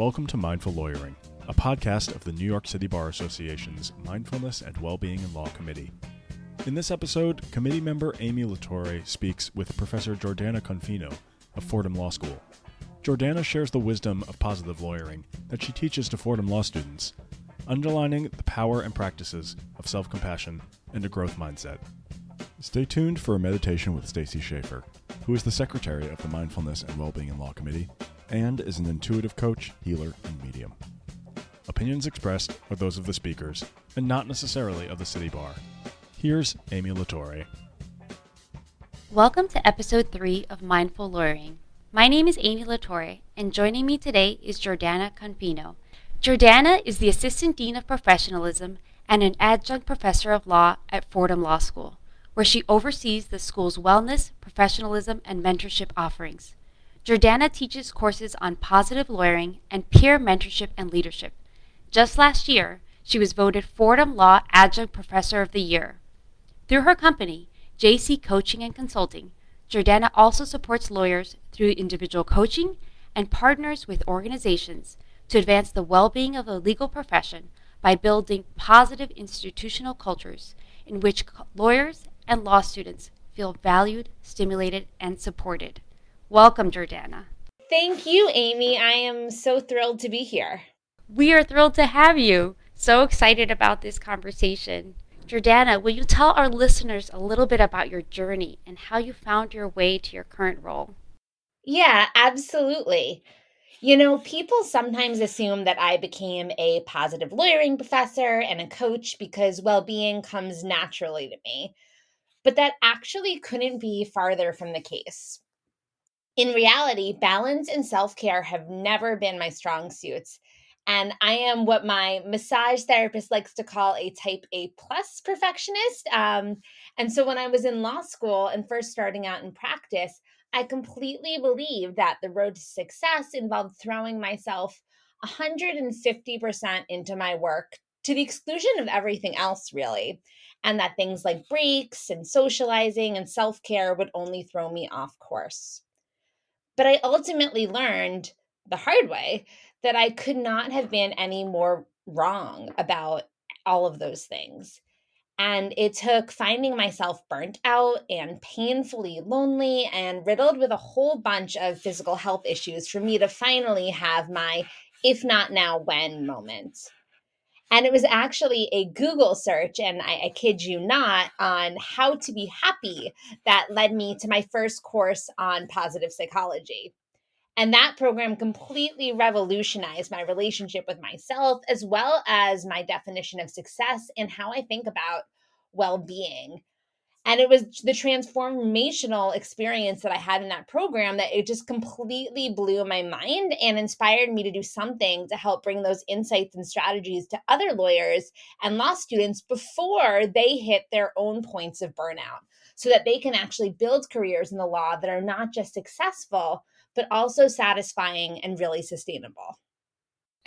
Welcome to Mindful Lawyering, a podcast of the New York City Bar Association's Mindfulness and Wellbeing in Law Committee. In this episode, committee member Aimee Latorre speaks with Professor Jordana Confino of Fordham Law School. Jordana shares the wisdom of positive lawyering that she teaches to Fordham law students, underlining the power and practices of self compassion and a growth mindset. Stay tuned for a meditation with Stacy Schaefer, who is the secretary of the Mindfulness and Wellbeing in Law Committee and is an intuitive coach, healer, and medium. Opinions expressed are those of the speakers and not necessarily of the City Bar. Here's Aimee Latorre. Welcome to episode 3 of Mindful Lawyering. My name is Aimee Latorre, and joining me today is Jordana Confino. Jordana is the Assistant Dean of Professionalism and an adjunct professor of law at Fordham Law School, where she oversees the school's wellness, professionalism, and mentorship offerings. Jordana teaches courses on positive lawyering and peer mentorship and leadership. Just last year, she was voted Fordham Law Adjunct Professor of the Year. Through her company, JC Coaching and Consulting, Jordana also supports lawyers through individual coaching and partners with organizations to advance the well being of the legal profession by building positive institutional cultures in which lawyers and law students feel valued, stimulated, and supported. Welcome, Jordana. Thank you, Aimee. I am so thrilled to be here. We are thrilled to have you. So excited about this conversation. Jordana, will you tell our listeners a little bit about your journey and how you found your way to your current role? Yeah, absolutely. You know, people sometimes assume that I became a positive lawyering professor and a coach because well being comes naturally to me. But that actually couldn't be farther from the case. In reality, balance and self care have never been my strong suits. And I am what my massage therapist likes to call a type A plus perfectionist. Um, and so when I was in law school and first starting out in practice, I completely believed that the road to success involved throwing myself 150% into my work to the exclusion of everything else, really. And that things like breaks and socializing and self care would only throw me off course. But I ultimately learned the hard way that I could not have been any more wrong about all of those things. And it took finding myself burnt out and painfully lonely and riddled with a whole bunch of physical health issues for me to finally have my if not now, when moment. And it was actually a Google search, and I, I, kid you not, on how to be happy that led me to my first course on positive psychology. And that program completely revolutionized my relationship with myself, as well as my definition of success and how I think about well being and it was the transformational experience that I had in that program that it just completely blew my mind and inspired me to do something to help bring those insights and strategies to other lawyers and law students before they hit their own points of burnout so that they can actually build careers in the law that are not just successful but also satisfying and really sustainable.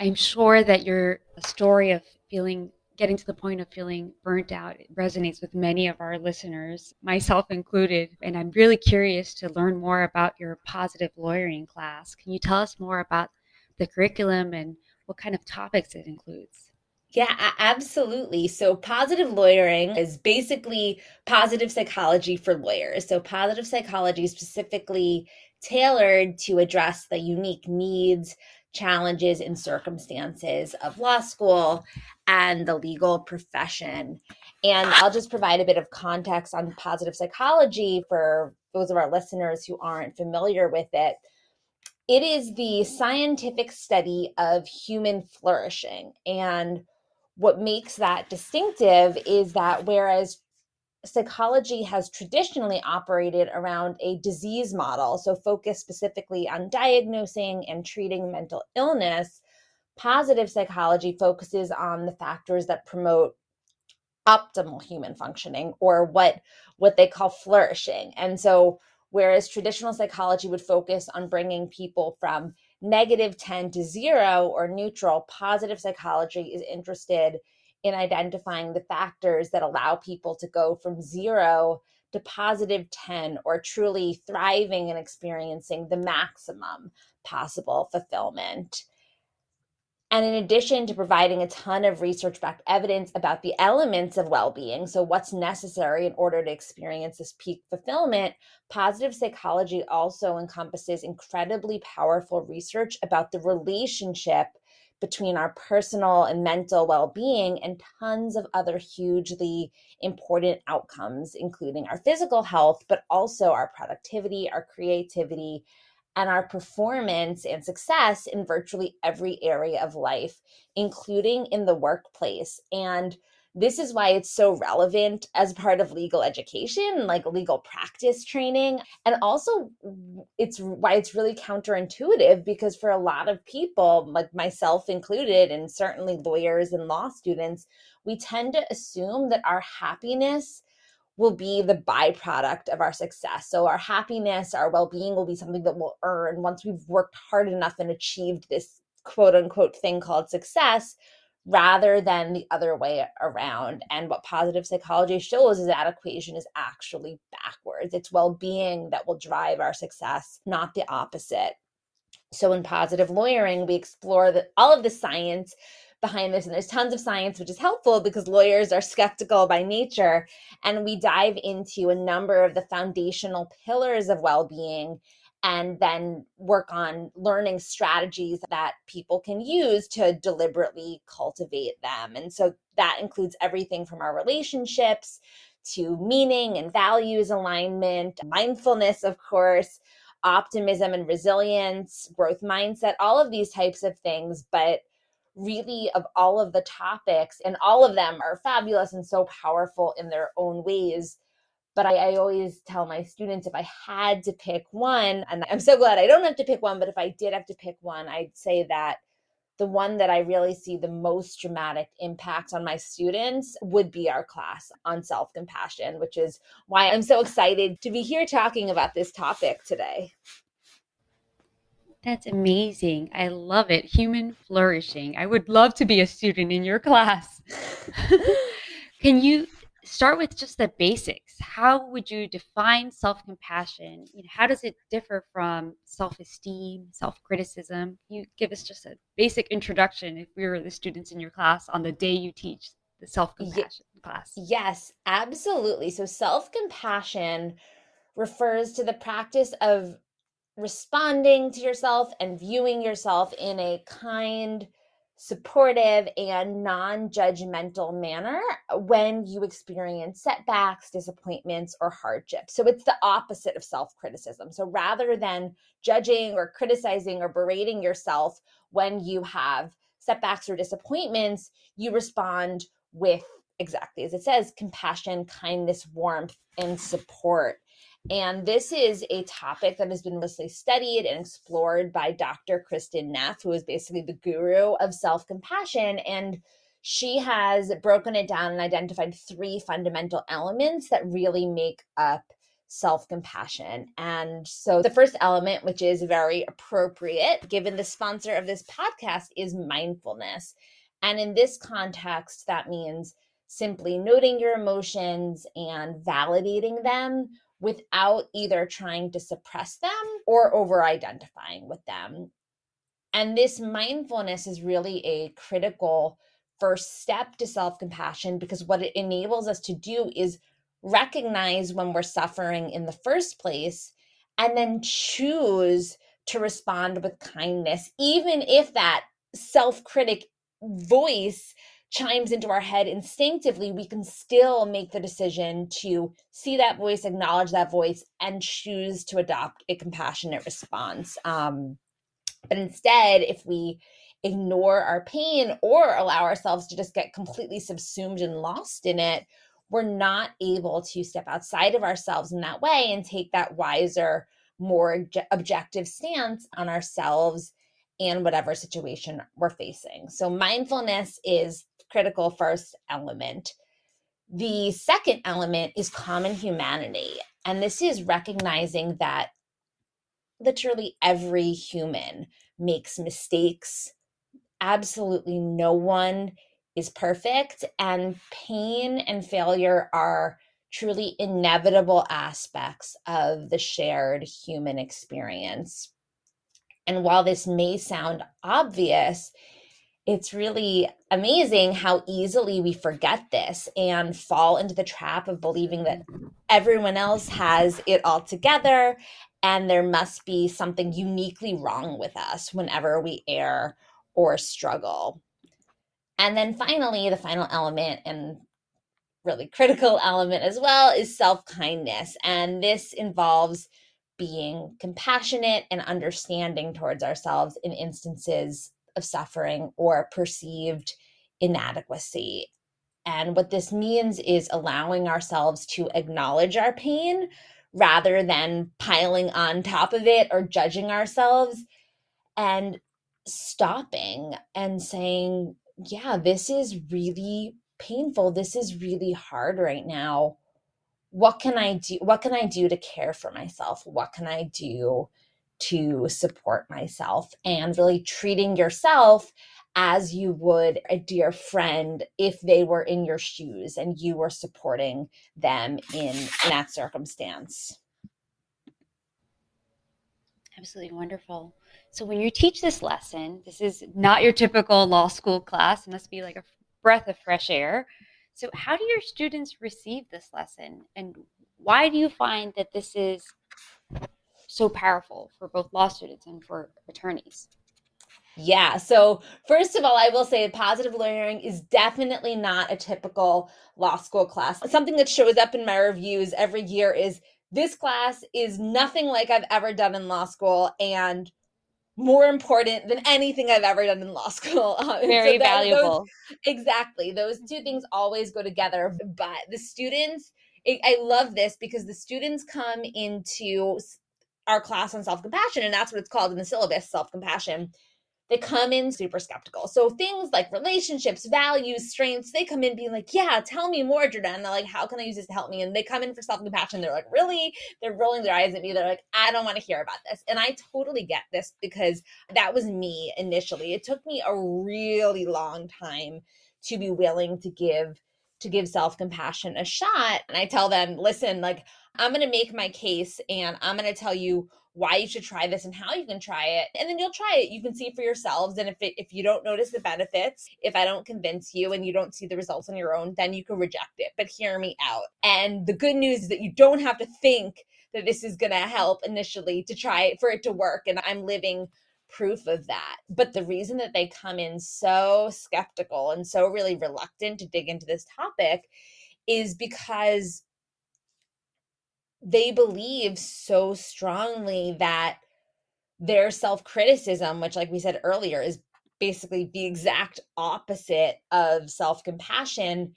I'm sure that your story of feeling getting to the point of feeling burnt out it resonates with many of our listeners, myself included. And I'm really curious to learn more about your positive lawyering class. Can you tell us more about the curriculum and what kind of topics it includes? Yeah, absolutely. So, positive lawyering is basically positive psychology for lawyers. So, positive psychology specifically tailored to address the unique needs, challenges, and circumstances of law school and the legal profession. And I'll just provide a bit of context on positive psychology for those of our listeners who aren't familiar with it. It is the scientific study of human flourishing. And what makes that distinctive is that whereas psychology has traditionally operated around a disease model, so focused specifically on diagnosing and treating mental illness, positive psychology focuses on the factors that promote optimal human functioning or what what they call flourishing. And so whereas traditional psychology would focus on bringing people from negative 10 to 0 or neutral positive psychology is interested in identifying the factors that allow people to go from 0 to positive 10 or truly thriving and experiencing the maximum possible fulfillment. And in addition to providing a ton of research backed evidence about the elements of well being, so what's necessary in order to experience this peak fulfillment, positive psychology also encompasses incredibly powerful research about the relationship between our personal and mental well being and tons of other hugely important outcomes, including our physical health, but also our productivity, our creativity, and our performance and success in virtually every area of life, including in the workplace. And this is why it's so relevant as part of legal education like legal practice training and also it's why it's really counterintuitive because for a lot of people like myself included and certainly lawyers and law students we tend to assume that our happiness will be the byproduct of our success. So, our happiness, our well being will be something that we'll earn once we've worked hard enough and achieved this quote unquote thing called success rather than the other way around. And what positive psychology shows is that equation is actually backwards. It's well being that will drive our success, not the opposite. So, in positive lawyering, we explore the, all of the science behind this. And there's tons of science, which is helpful because lawyers are skeptical by nature. And we dive into a number of the foundational pillars of well being and then work on learning strategies that people can use to deliberately cultivate them. And so that includes everything from our relationships to meaning and values alignment, mm-hmm. mindfulness, of course, optimism and resilience, growth mindset, all of these types of things. But really, of all of the topics, and all of them are fabulous and so powerful in their own ways but I, I, always tell my students if I had to pick one, and I'm so glad I don't have to pick one, but if I did have to pick one, I'd say that the one that I really see the most dramatic impact on my students would be our class on self compassion, which is why I'm so excited to be here talking about this topic today. That's amazing. I love it. Human flourishing. I would love to be a student in your class. Can you start with just the basics. How would you define self compassion? You know, how does it differ from self esteem, self criticism? You give us just a basic introduction if we were the students in your class on the day you teach the self compassion class. Yes, absolutely. So, self compassion refers to the practice of responding to yourself and viewing yourself in a kind, supportive and non judgmental manner when you experience setbacks, disappointments, or hardships. So it's the opposite of self criticism. So rather than judging or criticizing or berating yourself when you have setbacks or disappointments, you respond with exactly as it says compassion, kindness, warmth, and support. And this is a topic that has been mostly studied and explored by Dr. Kristin Neff, who is basically the guru of self compassion. And she has broken it down and identified three fundamental elements that really make up self compassion. And so the first element, which is very appropriate given the sponsor of this podcast, is mindfulness. And in this context, that means simply noting your emotions and validating them without either trying to suppress them or over identifying with them. And this mindfulness is really a critical first step to self compassion because what it enables us to do is recognize when we're suffering in the first place and then choose to respond with kindness, even if that self critic voice chimes into our head instinctively, we can still make the decision to see that voice, acknowledge that voice, and choose to adopt a compassionate response. Um, but instead, if we ignore our pain or allow ourselves to just get completely subsumed and lost in it, we're not able to step outside of ourselves in that way and take that wiser, more objective stance on ourselves and whatever situation we're facing. So, mindfulness is critical first element. The second element is common humanity. And this is recognizing that literally every human makes mistakes. Absolutely no one is perfect. And pain and failure are truly inevitable aspects of the shared human experience. And while this may sound obvious, it's really amazing how easily we forget this and fall into the trap of believing that everyone else has it all together and there must be something uniquely wrong with us whenever we err or struggle. And then finally, the final element and really critical element as well is self kindness. And this involves being compassionate and understanding towards ourselves in instances of suffering or perceived inadequacy. And what this means is allowing ourselves to acknowledge our pain rather than piling on top of it or judging ourselves and stopping and saying, Yeah, this is really painful. This is really hard right now. What can I do? What can I do to care for myself? What can I do to support myself and really treating yourself as you would a dear friend if they were in your shoes and you were supporting them in, in that circumstance. Absolutely wonderful. So, when you teach this lesson, this is not your typical law school class, it must be like a breath of fresh air. So, how do your students receive this lesson? And why do you find that this is so powerful for both law students and for attorneys? Yeah. So, first of all, I will say positive lawyering is definitely not a typical law school class. Something that shows up in my reviews every year is this class is nothing like I've ever done in law school and more important than anything I've ever done in law school. Very so valuable. Those, exactly. Those two things always go together. But the students, I love this because the students come into our class on self compassion, and that's what it's called in the syllabus self compassion. They come in super skeptical. So things like relationships, values, strengths, they come in being like, Yeah, tell me more, Jordan. They're like, How can I use this to help me? And they come in for self compassion. They're like, Really? They're rolling their eyes at me. They're like, I don't want to hear about this. And I totally get this because that was me initially. It took me a really long time to be willing to give to give self compassion a shot. And I tell them, listen, like, I'm going to make my case and I'm going to tell you why you should try this and how you can try it and then you'll try it you can see for yourselves and if it, if you don't notice the benefits if i don't convince you and you don't see the results on your own then you can reject it but hear me out and the good news is that you don't have to think that this is going to help initially to try it for it to work and i'm living proof of that. But the reason that they come in so skeptical and so really reluctant to dig into this topic is because they believe so strongly that their self criticism, which, like we said earlier, is basically the exact opposite of self compassion,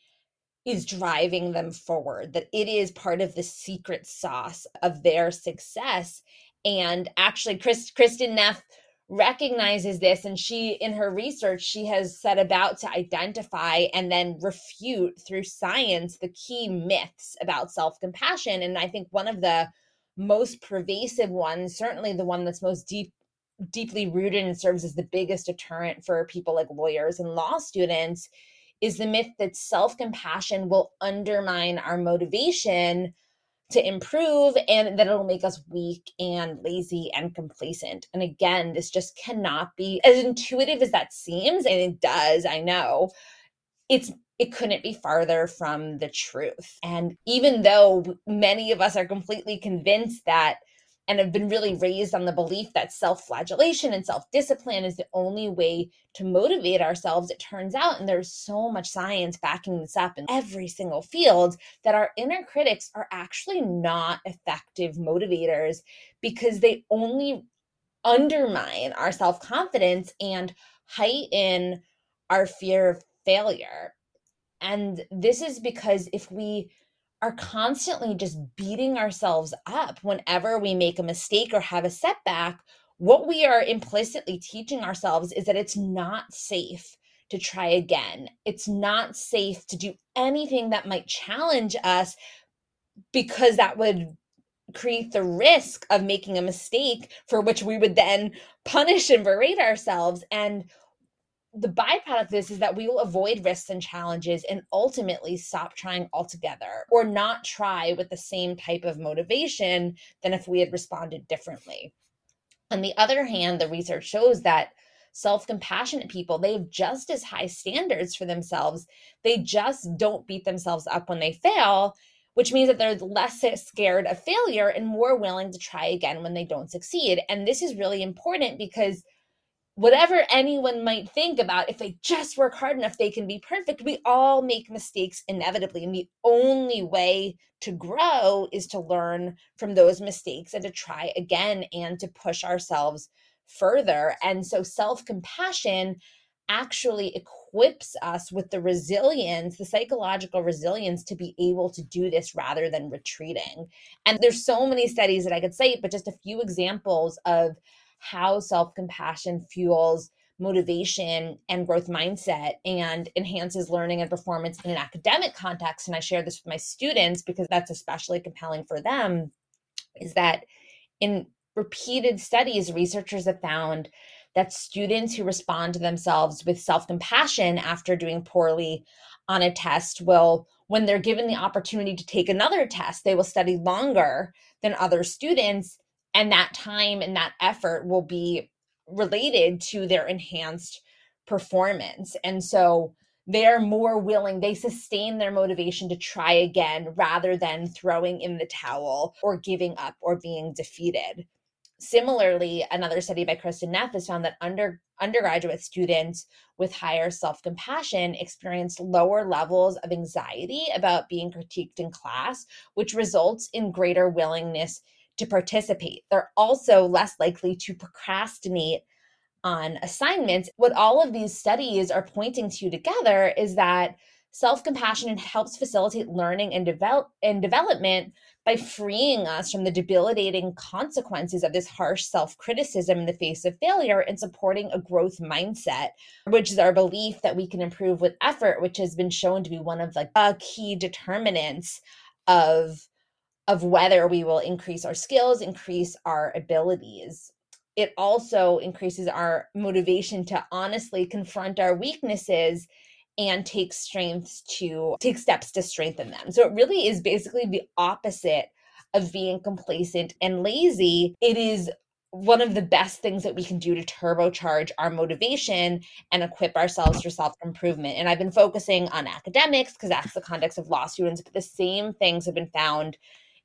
is driving them forward, that it is part of the secret sauce of their success. And actually, Chris, Kristin Neff recognizes this and she in her research she has set about to identify and then refute through science the key myths about self-compassion. And i think one of the most pervasive ones certainly the one that's most deep deeply rooted and serves as the biggest deterrent for people like lawyers and law students is the myth that self-compassion will undermine our motivation to improve and that it'll make us weak and lazy and complacent. And again, this just cannot be as intuitive as that seems, and it does, I know. It's it couldn't be farther from the truth. And even though many of us are completely convinced that and have been really raised on the belief that self flagellation and self discipline is the only way to motivate ourselves, it turns out, and there's so much science backing this up in every single field, that our inner critics are actually not effective motivators because they only undermine our self confidence and heighten our fear of failure. And this is because if we are constantly just beating ourselves up whenever we make a mistake or have a setback, what we are implicitly teaching ourselves is that it's not safe to try again. It's not safe to do anything that might challenge us because that would create the risk of making a mistake for which we would then punish and berate ourselves. And the byproduct of this is that we will avoid risks and challenges and ultimately stop trying altogether or not try with the same type of motivation than if we had responded differently. On the other hand, the research shows that self compassionate people, they have just as high standards for themselves. They just don't beat themselves up when they fail, which means that they're less scared of failure and more willing to try again when they don't succeed. And this is really important because whatever anyone might think about if they just work hard enough they can be perfect we all make mistakes inevitably and the only way to grow is to learn from those mistakes and to try again and to push ourselves further. And so self compassion actually equips us with the resilience, the psychological resilience to be able to do this rather than retreating. And there's so many studies that I could cite, but just a few examples of how self compassion fuels motivation and growth mindset and enhances learning and performance in an academic context. And I share this with my students because that's especially compelling for them is that in repeated studies, researchers have found that students who respond to themselves with self compassion after doing poorly on a test will, when they're given the opportunity to take another test, they will study longer than other students. And that time and that effort will be related to their enhanced performance. And so they're more willing, they sustain their motivation to try again rather than throwing in the towel or giving up or being defeated. Similarly, another study by Kristin Neff has found that under, undergraduate students with higher self compassion experience lower levels of anxiety about being critiqued in class, which results in greater willingness to participate. They're also less likely to procrastinate on assignments. What all of these studies are pointing to together is that self compassion helps facilitate learning and, develop, and development by freeing us from the debilitating consequences of this harsh self criticism in the face of failure and supporting a growth mindset, which is our belief that we can improve with effort, which has been shown to be one of the uh, key determinants of of whether we will increase our skills, increase our abilities. It also increases our motivation to honestly confront our weaknesses and take strengths to take steps to strengthen them. So it really is basically the opposite of being complacent and lazy. It is one of the best things that we can do to turbocharge our motivation and equip ourselves for self improvement. And I've been focusing on academics because that's the context of law students, but the same things have been found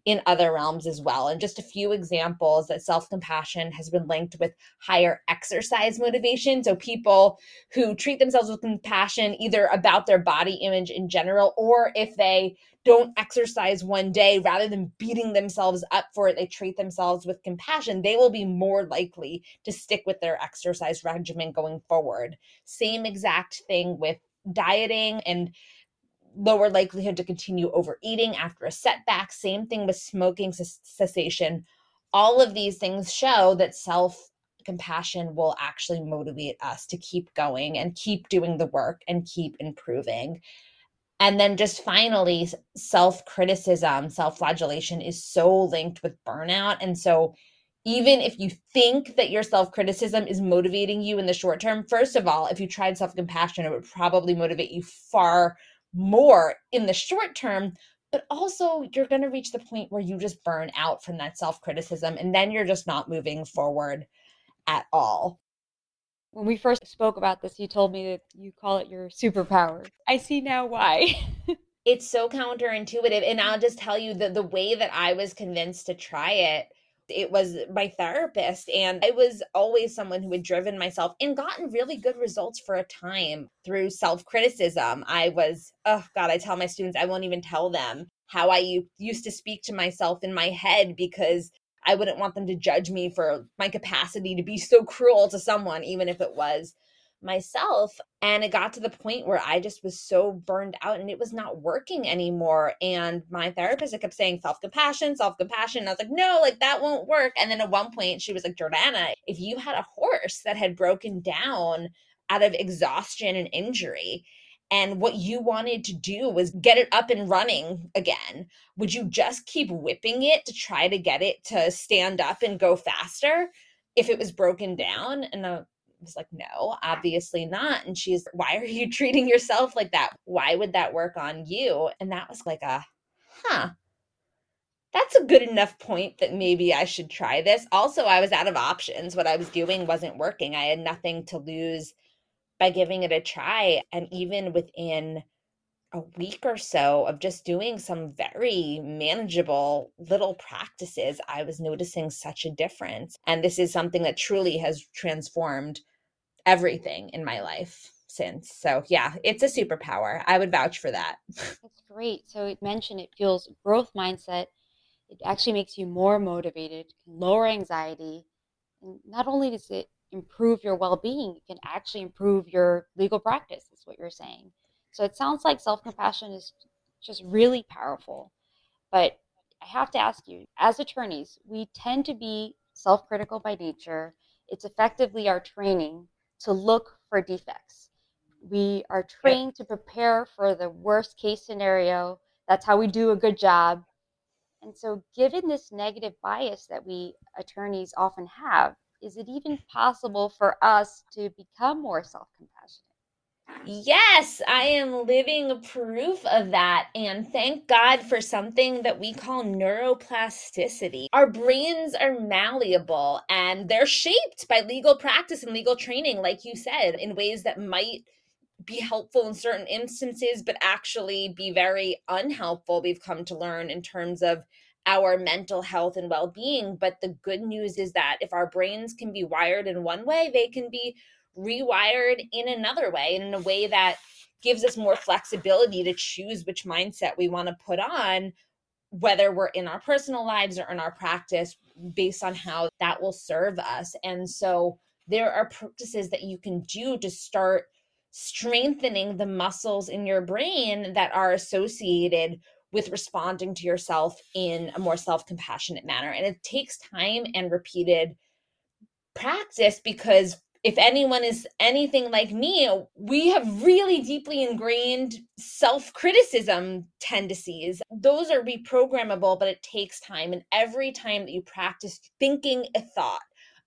in other realms as well. And just a few examples that self compassion has been linked with higher exercise motivation. So people who treat themselves with compassion, either about their body image in general, or if they don't exercise one day, rather than beating themselves up for it, they treat themselves with compassion, they will be more likely to stick with their exercise regimen going forward. Same exact thing with dieting and lower likelihood to continue overeating after a setback. Same thing with smoking cessation. All of these things show that self compassion will actually motivate us to keep going and keep doing the work and keep improving. And then just finally, self criticism, self flagellation is so linked with burnout. And so, even if you think that your self criticism is motivating you in the short term, first of all, if you tried self compassion, it would probably motivate you far more in the short term but also you're going to reach the point where you just burn out from that self criticism and then you're just not moving forward at all. When we first spoke about this, you told me that you call it your superpower. I see now why. it's so counterintuitive. And I'll just tell you that the way that I was convinced to try it it was my therapist. And I was always someone who had driven myself and gotten really good results for a time through self criticism. I was, oh God, I tell my students, I won't even tell them how I used to speak to myself in my head because I wouldn't want them to judge me for my capacity to be so cruel to someone, even if it was myself. And it got to the point where I just was so burned out and it was not working anymore. And my therapist I kept saying self compassion, self compassion. I was like, no, like that won't work. And then at one point, she was like, Jordana, if you had a horse that had broken down out of exhaustion and injury, and what you wanted to do was get it up and running again, would you just keep whipping it to try to get it to stand up and go faster if it was broken down? And uh, was like, no, obviously not. And she's, why are you treating yourself like that? Why would that work on you? And that was like a, huh. that's a good enough point that maybe I should try this. Also, I was out of options. What I was doing wasn't working. I had nothing to lose by giving it a try. And even within a week or so of just doing some very manageable little practices, I was noticing such a difference. And this is something that truly has transformed everything in my life since. So, yeah, it's a superpower. I would vouch for that. That's great. So, it mentioned it fuels growth mindset. It actually makes you more motivated, lower anxiety. And not only does it improve your well being, it can actually improve your legal practice, is what you're saying. So it sounds like self compassion is just really powerful. But I have to ask you, as attorneys, we tend to be self critical by nature. It's effectively our training to look for defects. We are trained to prepare for the worst case scenario. That's how we do a good job. And so, given this negative bias that we attorneys often have, is it even possible for us to become more self compassionate? Yes, I am living proof of that. And thank God for something that we call neuroplasticity. Our brains are malleable and they're shaped by legal practice and legal training, like you said, in ways that might be helpful in certain instances, but actually be very unhelpful, we've come to learn in terms of our mental health and well being. But the good news is that if our brains can be wired in one way, they can be rewired in another way and in a way that gives us more flexibility to choose which mindset we want to put on whether we're in our personal lives or in our practice based on how that will serve us. And so there are practices that you can do to start strengthening the muscles in your brain that are associated with responding to yourself in a more self-compassionate manner. And it takes time and repeated practice because if anyone is anything like me, we have really deeply ingrained self criticism tendencies. Those are reprogrammable, but it takes time. And every time that you practice thinking a thought,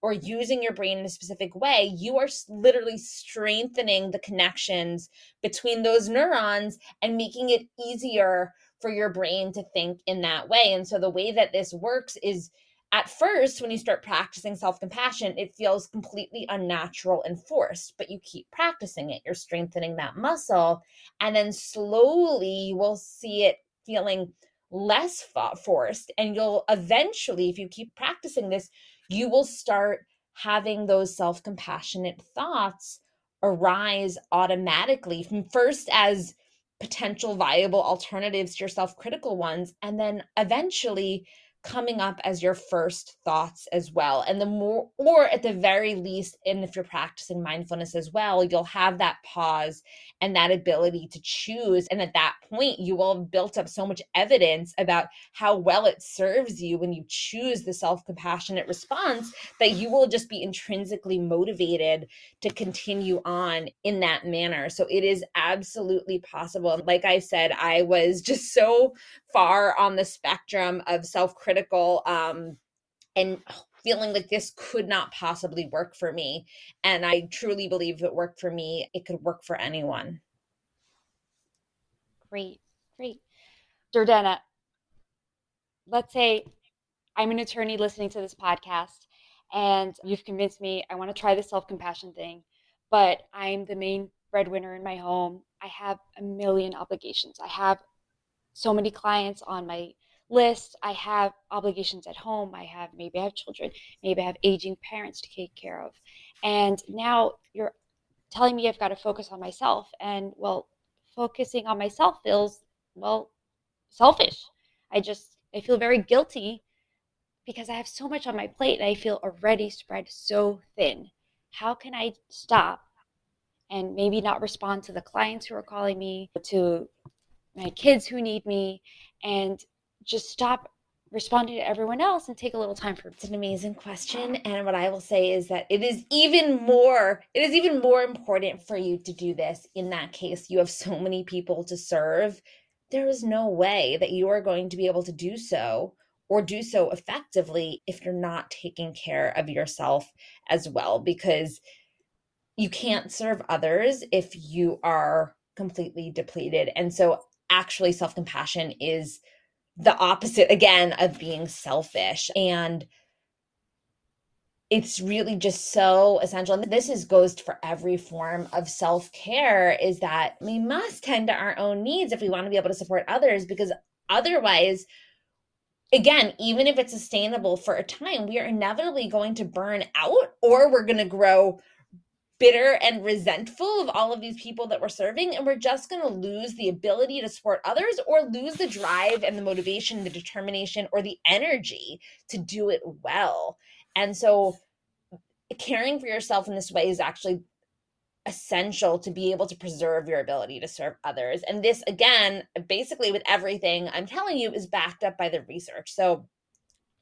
or using your brain in a specific way, you are literally strengthening the connections between those neurons and making it easier for your brain to think in that way. And so the way that this works is at first, when you start practicing self compassion, it feels completely unnatural and forced, but you keep practicing it. You're strengthening that muscle. And then slowly you will see it feeling less forced. And you'll eventually, if you keep practicing this, you will start having those self compassionate thoughts arise automatically from first as potential viable alternatives to your self critical ones, and then eventually coming up as your first thoughts as well. And the more, or at the very least, and if you're practicing mindfulness as well, you'll have that pause and that ability to choose. And at that point, you will have built up so much evidence about how well it serves you when you choose the self compassionate response that you will just be intrinsically motivated to continue on in that manner. So it is absolutely possible. Like I said, I was just so far on the spectrum of self critical um, and feeling like this could not possibly work for me. And I truly believe it worked for me, it could work for anyone. Great, great. Jordana, let's say I'm an attorney listening to this podcast and you've convinced me I want to try the self compassion thing, but I'm the main breadwinner in my home. I have a million obligations. I have so many clients on my list. I have obligations at home. I have maybe I have children, maybe I have aging parents to take care of. And now you're telling me I've got to focus on myself. And well, focusing on myself feels well selfish. I just I feel very guilty because I have so much on my plate and I feel already spread so thin. How can I stop and maybe not respond to the clients who are calling me, to my kids who need me, and just stop responding to everyone else and take a little time for it's an amazing question and what i will say is that it is even more it is even more important for you to do this in that case. You have so many people to serve. There is no way that you are going to be able to do so or do so effectively if you're not taking care of yourself as well because you can't serve others if you are completely depleted. And so actually self compassion is the opposite again of being selfish. And it's really just so essential and this is goes for every form of self-care is that we must tend to our own needs if we want to be able to support others because otherwise again even if it's sustainable for a time we are inevitably going to burn out or we're going to grow bitter and resentful of all of these people that we're serving and we're just going to lose the ability to support others or lose the drive and the motivation the determination or the energy to do it well and so caring for yourself in this way is actually essential to be able to preserve your ability to serve others. And this, again, basically with everything I'm telling you, is backed up by the research. So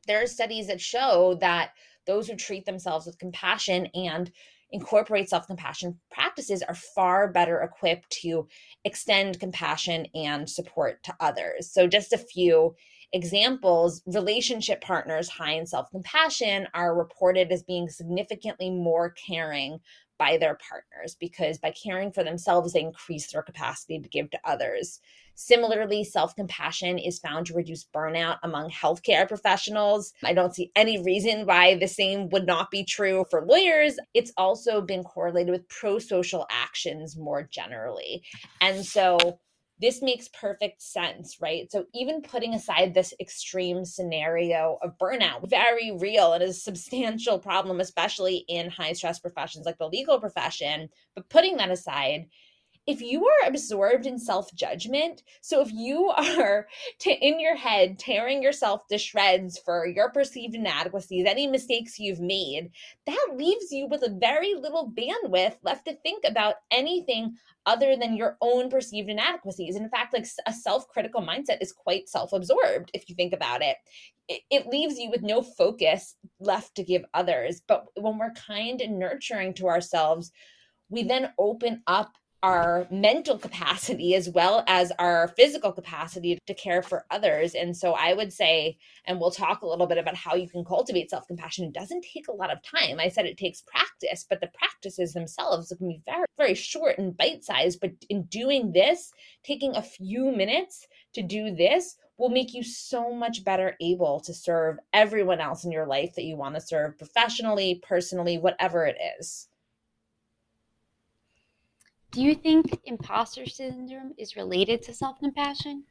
there are studies that show that those who treat themselves with compassion and incorporate self compassion practices are far better equipped to extend compassion and support to others. So, just a few examples, relationship partners high in self compassion are reported as being significantly more caring by their partners because by caring for themselves, they increase their capacity to give to others. Similarly, self compassion is found to reduce burnout among healthcare professionals. I don't see any reason why the same would not be true for lawyers. It's also been correlated with pro social actions more generally. And so, this makes perfect sense, right? So, even putting aside this extreme scenario of burnout, very real and a substantial problem, especially in high stress professions like the legal profession, but putting that aside, if you are absorbed in self judgment, so if you are t- in your head tearing yourself to shreds for your perceived inadequacies, any mistakes you've made, that leaves you with a very little bandwidth left to think about anything other than your own perceived inadequacies. In fact, like a self critical mindset is quite self absorbed if you think about it. it. It leaves you with no focus left to give others. But when we're kind and nurturing to ourselves, we then open up our mental capacity as well as our physical capacity to care for others. And so I would say, and we'll talk a little bit about how you can cultivate self compassion. It doesn't take a lot of time. I said it takes practice, but the practices themselves can be very, very short and bite sized. But in doing this, taking a few minutes to do this will make you so much better able to serve everyone else in your life that you want to serve professionally, personally, whatever it is. Do you think imposter syndrome is related to self compassion?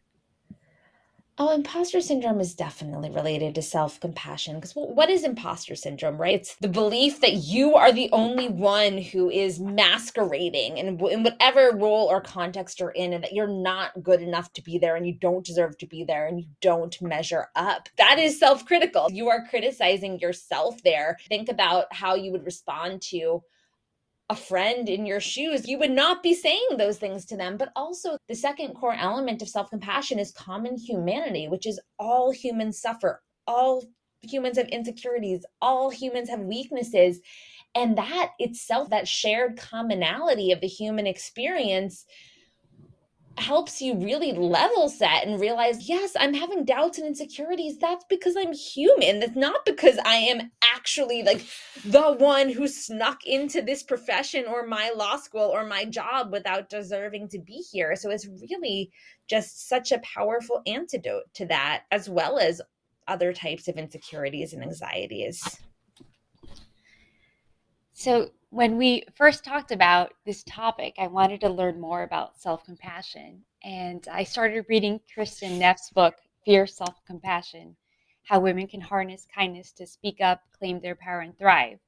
Oh, imposter syndrome is definitely related to self compassion. Because what is imposter syndrome, right? It's the belief that you are the only one who is masquerading in, in whatever role or context you're in, and that you're not good enough to be there and you don't deserve to be there and you don't measure up. That is self critical. You are criticizing yourself there. Think about how you would respond to a friend in your shoes, you would not be saying those things to them. But also, the second core element of self compassion is common humanity, which is all humans suffer, all humans have insecurities, all humans have weaknesses. And that itself, that shared commonality of the human experience, helps you really level set and realize, yes, I'm having doubts and insecurities. That's because I'm human. That's not because I am actually like the one who snuck into this profession or my law school or my job without deserving to be here. So it's really just such a powerful antidote to that, as well as other types of insecurities and anxieties. So, when we first talked about this topic, I wanted to learn more about self compassion. And I started reading Kristin Neff's book, Fierce Self Compassion How Women Can Harness Kindness to Speak Up, Claim Their Power, and Thrive.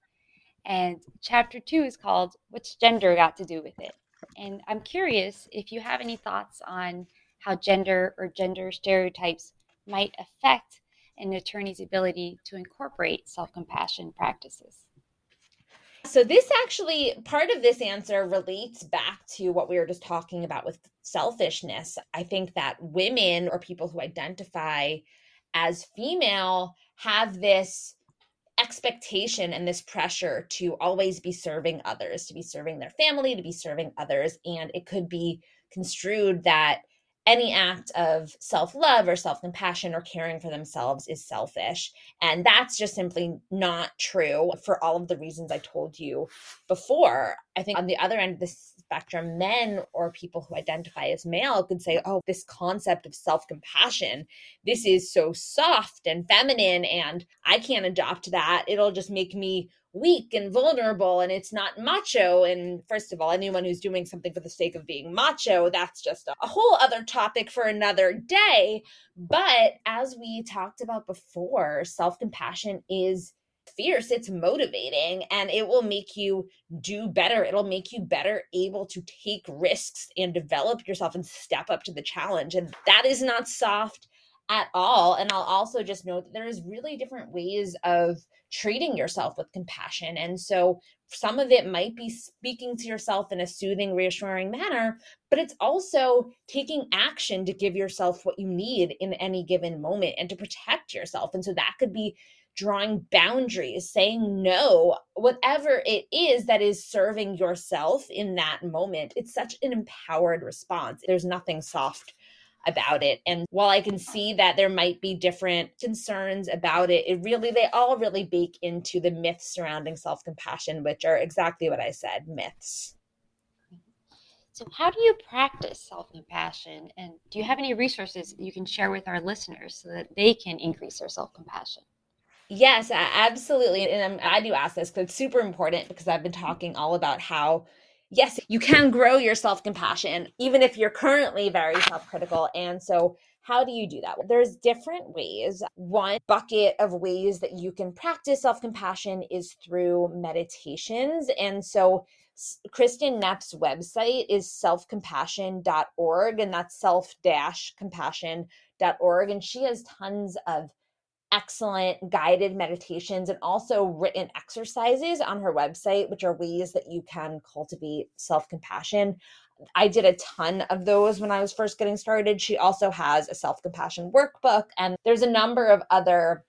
And chapter two is called What's Gender Got to Do with It? And I'm curious if you have any thoughts on how gender or gender stereotypes might affect an attorney's ability to incorporate self compassion practices. So, this actually, part of this answer relates back to what we were just talking about with selfishness. I think that women or people who identify as female have this expectation and this pressure to always be serving others, to be serving their family, to be serving others. And it could be construed that any act of self love or self compassion or caring for themselves is selfish. And that's just simply not true for all of the reasons I told you before. I think on the other end of the spectrum, men or people who identify as male could say, oh, this concept of self compassion, this is so soft and feminine, and I can't adopt that. It'll just make me weak and vulnerable and it's not macho. And first of all anyone who's doing something for the sake of being macho that's just a, whole other topic for another day. But as we talked about before self-compassion is fierce it's motivating and it will make you do better. It'll make you better able to take risks and develop yourself and step up to the challenge. And that is not soft at all. And i'll also just note that there's really different ways of treating yourself with compassion and so some of it might be speaking to yourself in a soothing reassuring manner but it's also taking action to give yourself what you need in any given moment and to protect yourself and so that could be drawing boundaries, saying no, whatever it is that is serving yourself in that moment. It's such an empowered response. There's nothing soft about it. And while I can see that there might be different concerns about it, it really, they all really bake into the myths surrounding self compassion, which are exactly what I said myths. So, how do you practice self compassion? And do you have any resources you can share with our listeners so that they can increase their self compassion? Yes, absolutely. And I'm glad you asked this because it's super important because I've been mm-hmm. talking all about how, yes, you can grow your self compassion, even if you're currently very self critical. And so, how do you do that? There's different ways. One bucket of ways that you can practice self compassion is through meditations. And so, Kristin Neff's website is selfcompassion.org, and that's self compassion.org. And she has tons of excellent guided meditations and also written exercises on her website, which are ways that you can cultivate self compassion. I did a ton of those when I was first getting started. She also has a self compassion workbook, and there's a number of other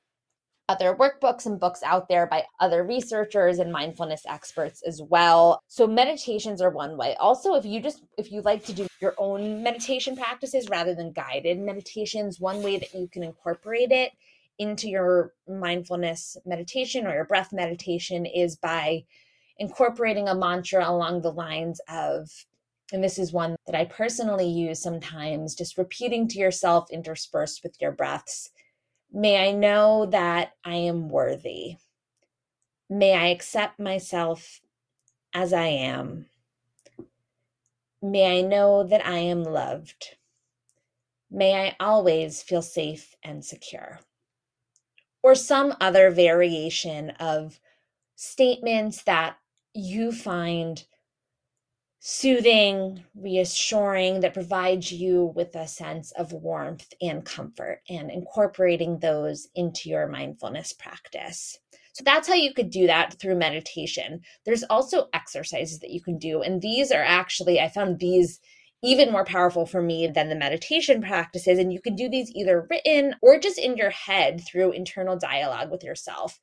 other workbooks and books out there by other researchers and mindfulness experts as well. So meditations are one way. Also, if you just if you like to do your own meditation practices rather than guided meditations, one way that you can incorporate it into your mindfulness meditation or your breath meditation is by incorporating a mantra along the lines of and this is one that I personally use sometimes, just repeating to yourself interspersed with your breaths. May I know that I am worthy. May I accept myself as I am. May I know that I am loved. May I always feel safe and secure or some other variation of statements that you find soothing, reassuring, that provides you with a sense of warmth and comfort, and incorporating those into your mindfulness practice. So that's how you could do that through meditation. There's also exercises that you can do, and these are actually, I found these even more powerful for me than the meditation practices. And you can do these either written or just in your head through internal dialogue with yourself.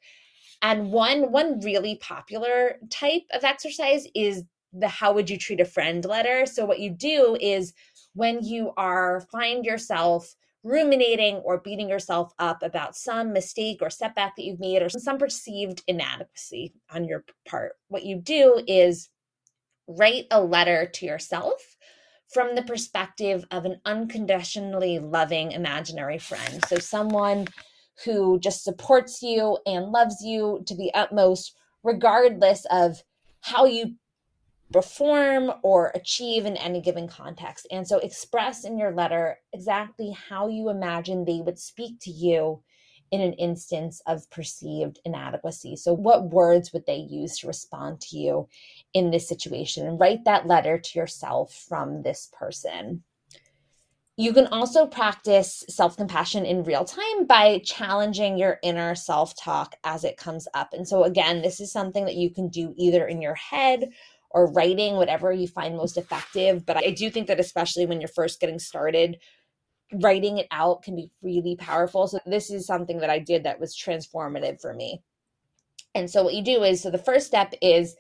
And one one really popular type of exercise is the how would you treat a friend letter. So what you do is when you are find yourself ruminating or beating yourself up about some mistake or setback that you've made or some perceived inadequacy on your part, what you do is write a letter to yourself from the perspective of an unconditionally loving imaginary friend. So, someone who just supports you and loves you to the utmost, regardless of how you perform or achieve in any given context. And so, express in your letter exactly how you imagine they would speak to you in an instance of perceived inadequacy. So, what words would they use to respond to you in this situation? And write that letter to yourself from this person. You can also practice self compassion in real time by challenging your inner self talk as it comes up. And so, again, this is something that you can do either in your head or writing, whatever you find most effective. But I do think that, especially when you're first getting started, writing it out can be really powerful. So this is something that I did that was transformative for me. And so what you do is so the first step is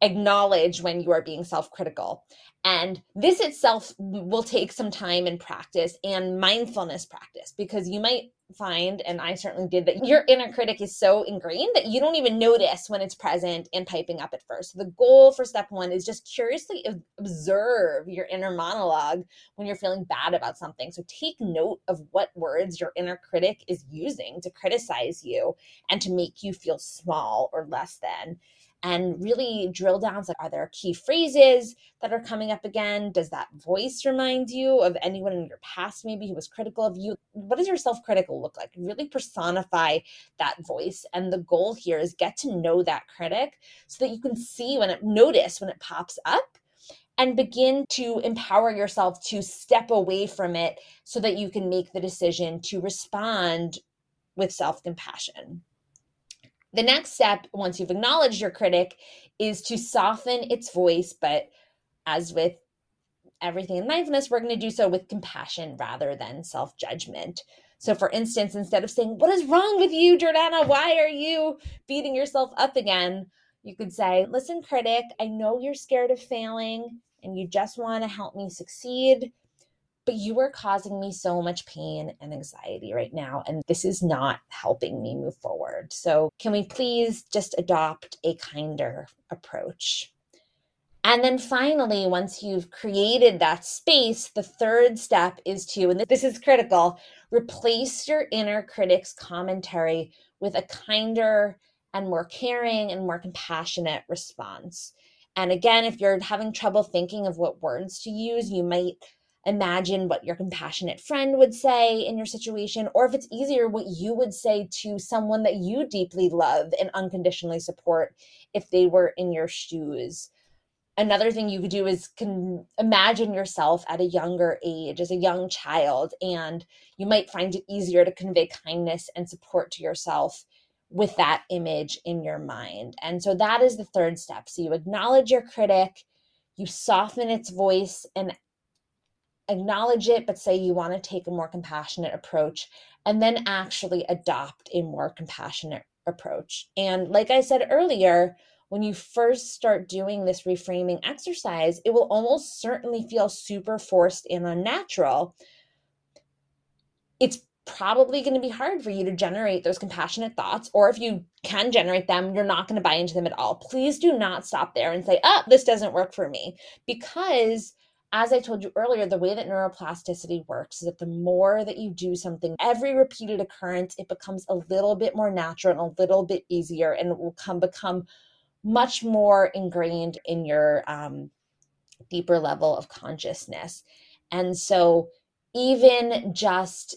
acknowledge when you are being self-critical. And this itself will take some time and practice and mindfulness practice because you might find, and I certainly did, that your inner critic is so ingrained that you don't even notice when it's present and piping up at first. The goal for step one is just curiously observe your inner monologue when you're feeling bad about something. So take note of what words your inner critic is using to criticize you and to make you feel small or less than and really drill down like are there key phrases that are coming up again? Does that voice remind you of anyone in your past maybe who was critical of you? What does your self-critical look like? Really personify that voice and the goal here is get to know that critic so that you can see when it notice when it pops up and begin to empower yourself to step away from it so that you can make the decision to respond with self-compassion the next step, once you've acknowledged your critic, is to soften its voice. But as with everything in mindfulness, we're going to do so with compassion rather than self judgment. So, for instance, instead of saying, What is wrong with you, Jordana? Why are you beating yourself up again? You could say, Listen, critic, I know you're scared of failing and you just want to help me succeed but you are causing me so much pain and anxiety right now. And this is not helping me move forward. So, can we please just adopt a kinder approach? And then finally, once you've created that space, the third step is to, and this is critical, replace your inner critic's commentary with a kinder and more caring and more compassionate response. And again, if you're having trouble thinking of what words to use, you might imagine what your compassionate friend would say in your situation, or if it's easier, what you would say to someone that you deeply love and unconditionally support if they were in your shoes. Another thing you could do is can imagine yourself at a younger age as a young child, and you might find it easier to convey kindness and support to yourself with that image in your mind. And so that is the third step. So you acknowledge your critic, you soften its voice and acknowledge it, but say you want to take a more compassionate approach, and then actually adopt a more compassionate approach. And like I said earlier, when you first start doing this reframing exercise, it will almost certainly feel super forced and unnatural. It's probably going to be hard for you to generate those compassionate thoughts, or if you can generate them, you're not going to buy into them at all. Please do not stop there and say, oh, this doesn't work for me, because as I told you earlier, the way that neuroplasticity works is that the more that you do something, every repeated occurrence, it becomes a little bit more natural and a little bit easier, and it will come become much more ingrained in your um, deeper level of consciousness. And so, even just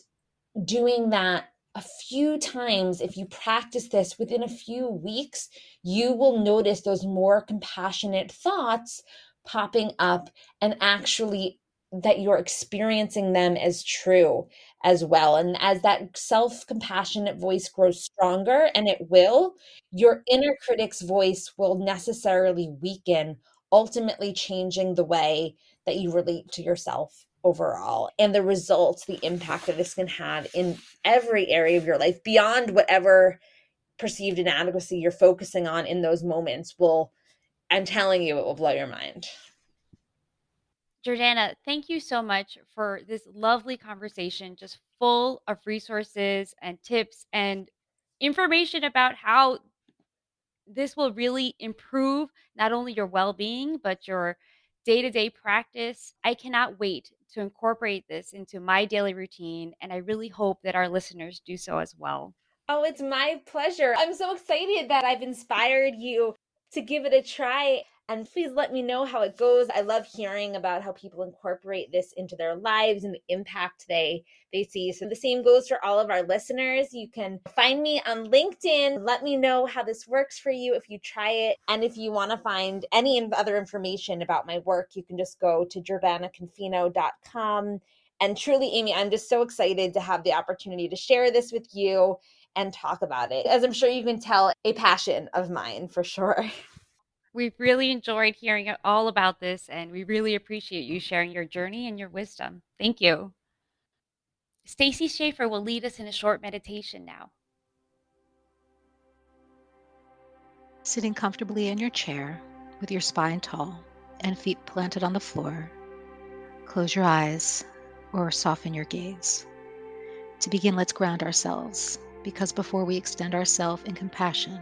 doing that a few times, if you practice this within a few weeks, you will notice those more compassionate thoughts popping up and actually that you're experiencing them as true as well. And as that self compassionate voice grows stronger, and it will, your inner critic's voice will necessarily weaken, ultimately changing the way that you relate to yourself overall and the results, the impact that this can have in every area of your life beyond whatever perceived inadequacy you're focusing on in those moments will I'm telling you, it will blow your mind. Jordana, thank you so much for this lovely conversation, just full of resources and tips and information about how this will really improve not only your well being, but your day to day practice. I cannot wait to incorporate this into my daily routine, and I really hope that our listeners do so as well. Oh, it's my pleasure. I'm so excited that I've inspired you to give it a try. And please let me know how it goes. I love hearing about how people incorporate this into their lives and the impact they they see. So the same goes for all of our listeners. You can find me on LinkedIn. Let me know how this works for you if you try it. And if you want to find any other information about my work, you can just go to jordanaconfino.com. And truly, Aimee, I'm just so excited to have the opportunity to share this with you and talk about it. As I'm sure you can tell, a passion of mine for sure. We've really enjoyed hearing all about this, and we really appreciate you sharing your journey and your wisdom. Thank you. Stacy Schaefer will lead us in a short meditation now. Sitting comfortably in your chair with your spine tall and feet planted on the floor, close your eyes or soften your gaze. To begin, let's ground ourselves, because before we extend ourselves in compassion,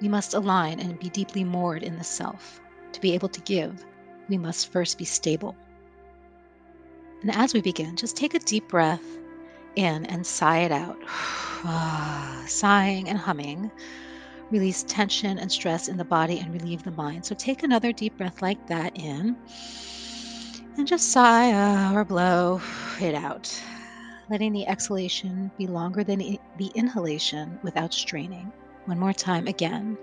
we must align and be deeply moored in the self. To be able to give, we must first be stable. And as we begin, just take a deep breath in and sigh it out. Sighing and humming release tension and stress in the body and relieve the mind. So take another deep breath like that in and just sigh uh, or blow it out, letting the exhalation be longer than the inhalation without straining. One more time again.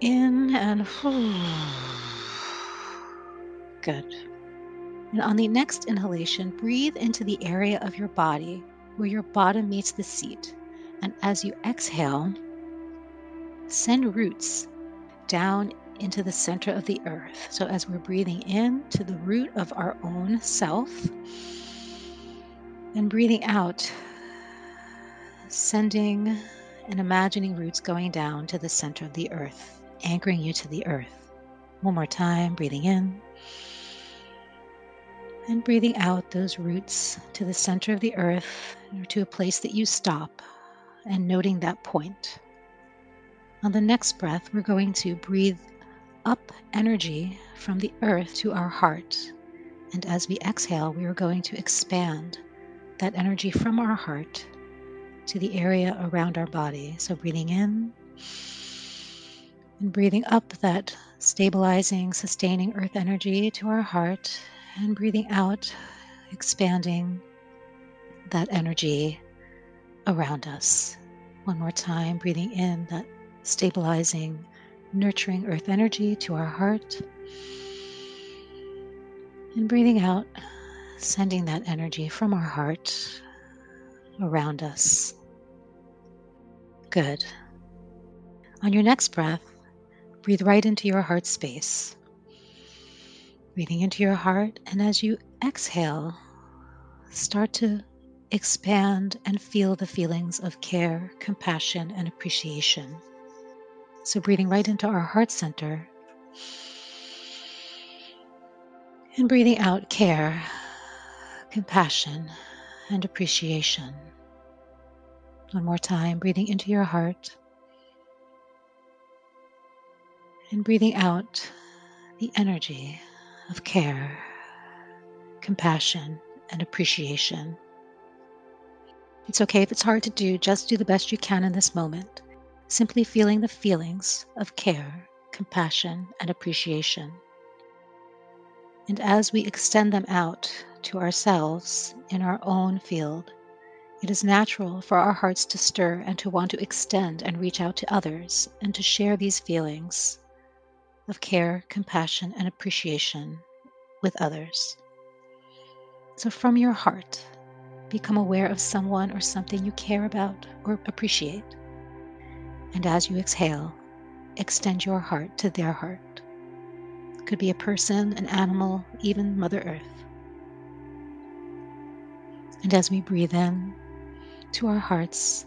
In and good. And on the next inhalation, breathe into the area of your body where your bottom meets the seat. And as you exhale, send roots down into the center of the earth. So as we're breathing in to the root of our own self and breathing out, sending and imagining roots going down to the center of the earth, anchoring you to the earth. One more time, breathing in and breathing out those roots to the center of the earth or to a place that you stop and noting that point. On the next breath, we're going to breathe up energy from the earth to our heart. And as we exhale, we are going to expand that energy from our heart to the area around our body. So breathing in and breathing up that stabilizing, sustaining earth energy to our heart, and breathing out, expanding that energy around us. One more time, breathing in that stabilizing, nurturing earth energy to our heart. And breathing out, sending that energy from our heart around us. Good. On your next breath, breathe right into your heart space. Breathing into your heart, and as you exhale, start to expand and feel the feelings of care, compassion, and appreciation. So, breathing right into our heart center and breathing out care, compassion, and appreciation. One more time, breathing into your heart and breathing out the energy of care, compassion, and appreciation. It's okay if it's hard to do, just do the best you can in this moment simply feeling the feelings of care, compassion, and appreciation. And as we extend them out to ourselves in our own field, it is natural for our hearts to stir and to want to extend and reach out to others and to share these feelings of care, compassion, and appreciation with others. So, from your heart, become aware of someone or something you care about or appreciate. And as you exhale, extend your heart to their heart. Could be a person, an animal, even Mother Earth. And as we breathe in to our hearts,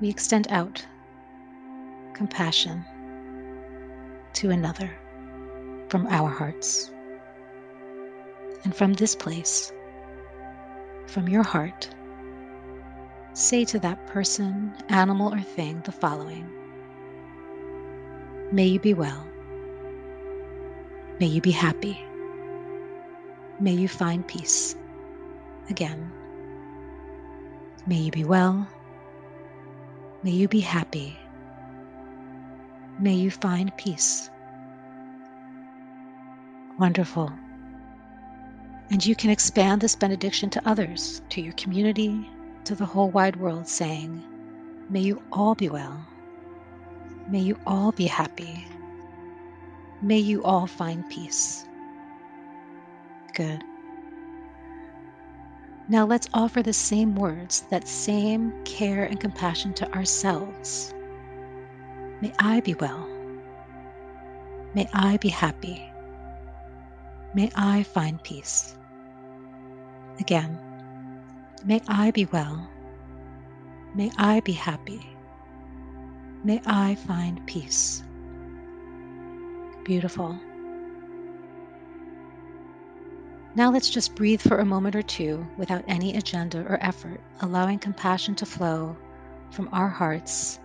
we extend out compassion to another from our hearts. And from this place, from your heart, say to that person, animal, or thing the following May you be well. May you be happy. May you find peace. Again, may you be well. May you be happy. May you find peace. Wonderful. And you can expand this benediction to others, to your community, to the whole wide world, saying, May you all be well. May you all be happy. May you all find peace. Good. Now let's offer the same words, that same care and compassion to ourselves. May I be well. May I be happy. May I find peace. Again, May I be well. May I be happy. May I find peace. Beautiful. Now let's just breathe for a moment or two without any agenda or effort, allowing compassion to flow from our hearts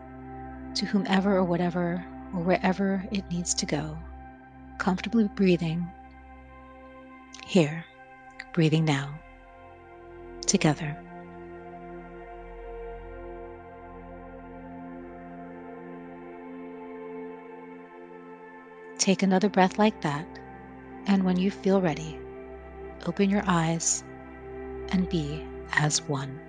to whomever or whatever or wherever it needs to go. Comfortably breathing here, breathing now, together. Take another breath like that, and when you feel ready, open your eyes and be as one.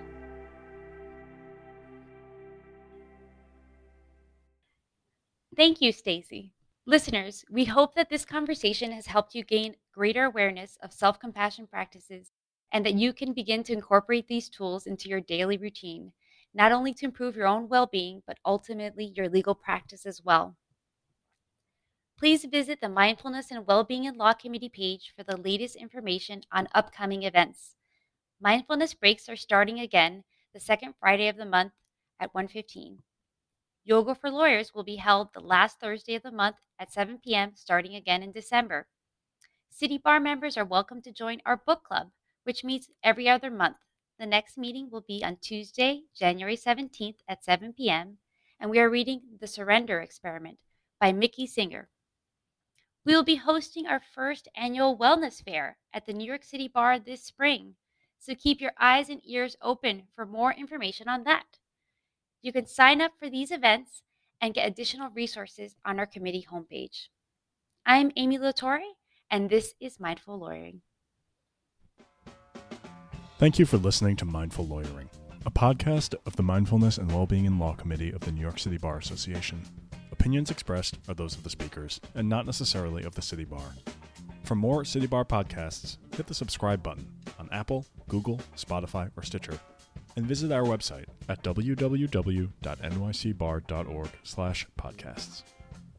Thank you, Stacy. Listeners, we hope that this conversation has helped you gain greater awareness of self compassion practices and that you can begin to incorporate these tools into your daily routine, not only to improve your own well being, but ultimately your legal practice as well. Please visit the Mindfulness and Wellbeing in Law Committee page for the latest information on upcoming events. Mindfulness breaks are starting again the second Friday of the month at 1:15. Yoga for Lawyers will be held the last Thursday of the month at 7 p.m. starting again in December. City Bar members are welcome to join our book club, which meets every other month. The next meeting will be on Tuesday, January 17th at 7 p.m., and we are reading The Surrender Experiment by Mickey Singer. We will be hosting our first annual wellness fair at the New York City Bar this spring, so keep your eyes and ears open for more information on that. You can sign up for these events and get additional resources on our committee homepage. I'm Aimee Latorre, and this is Mindful Lawyering. Thank you for listening to Mindful Lawyering, a podcast of the Mindfulness and Wellbeing in Law Committee of the New York City Bar Association. Opinions expressed are those of the speakers and not necessarily of the City Bar. For more City Bar podcasts, hit the subscribe button on Apple, Google, Spotify, or Stitcher, and visit our website at www.nycbar.org/podcasts.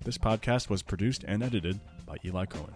This podcast was produced and edited by Eli Cohen.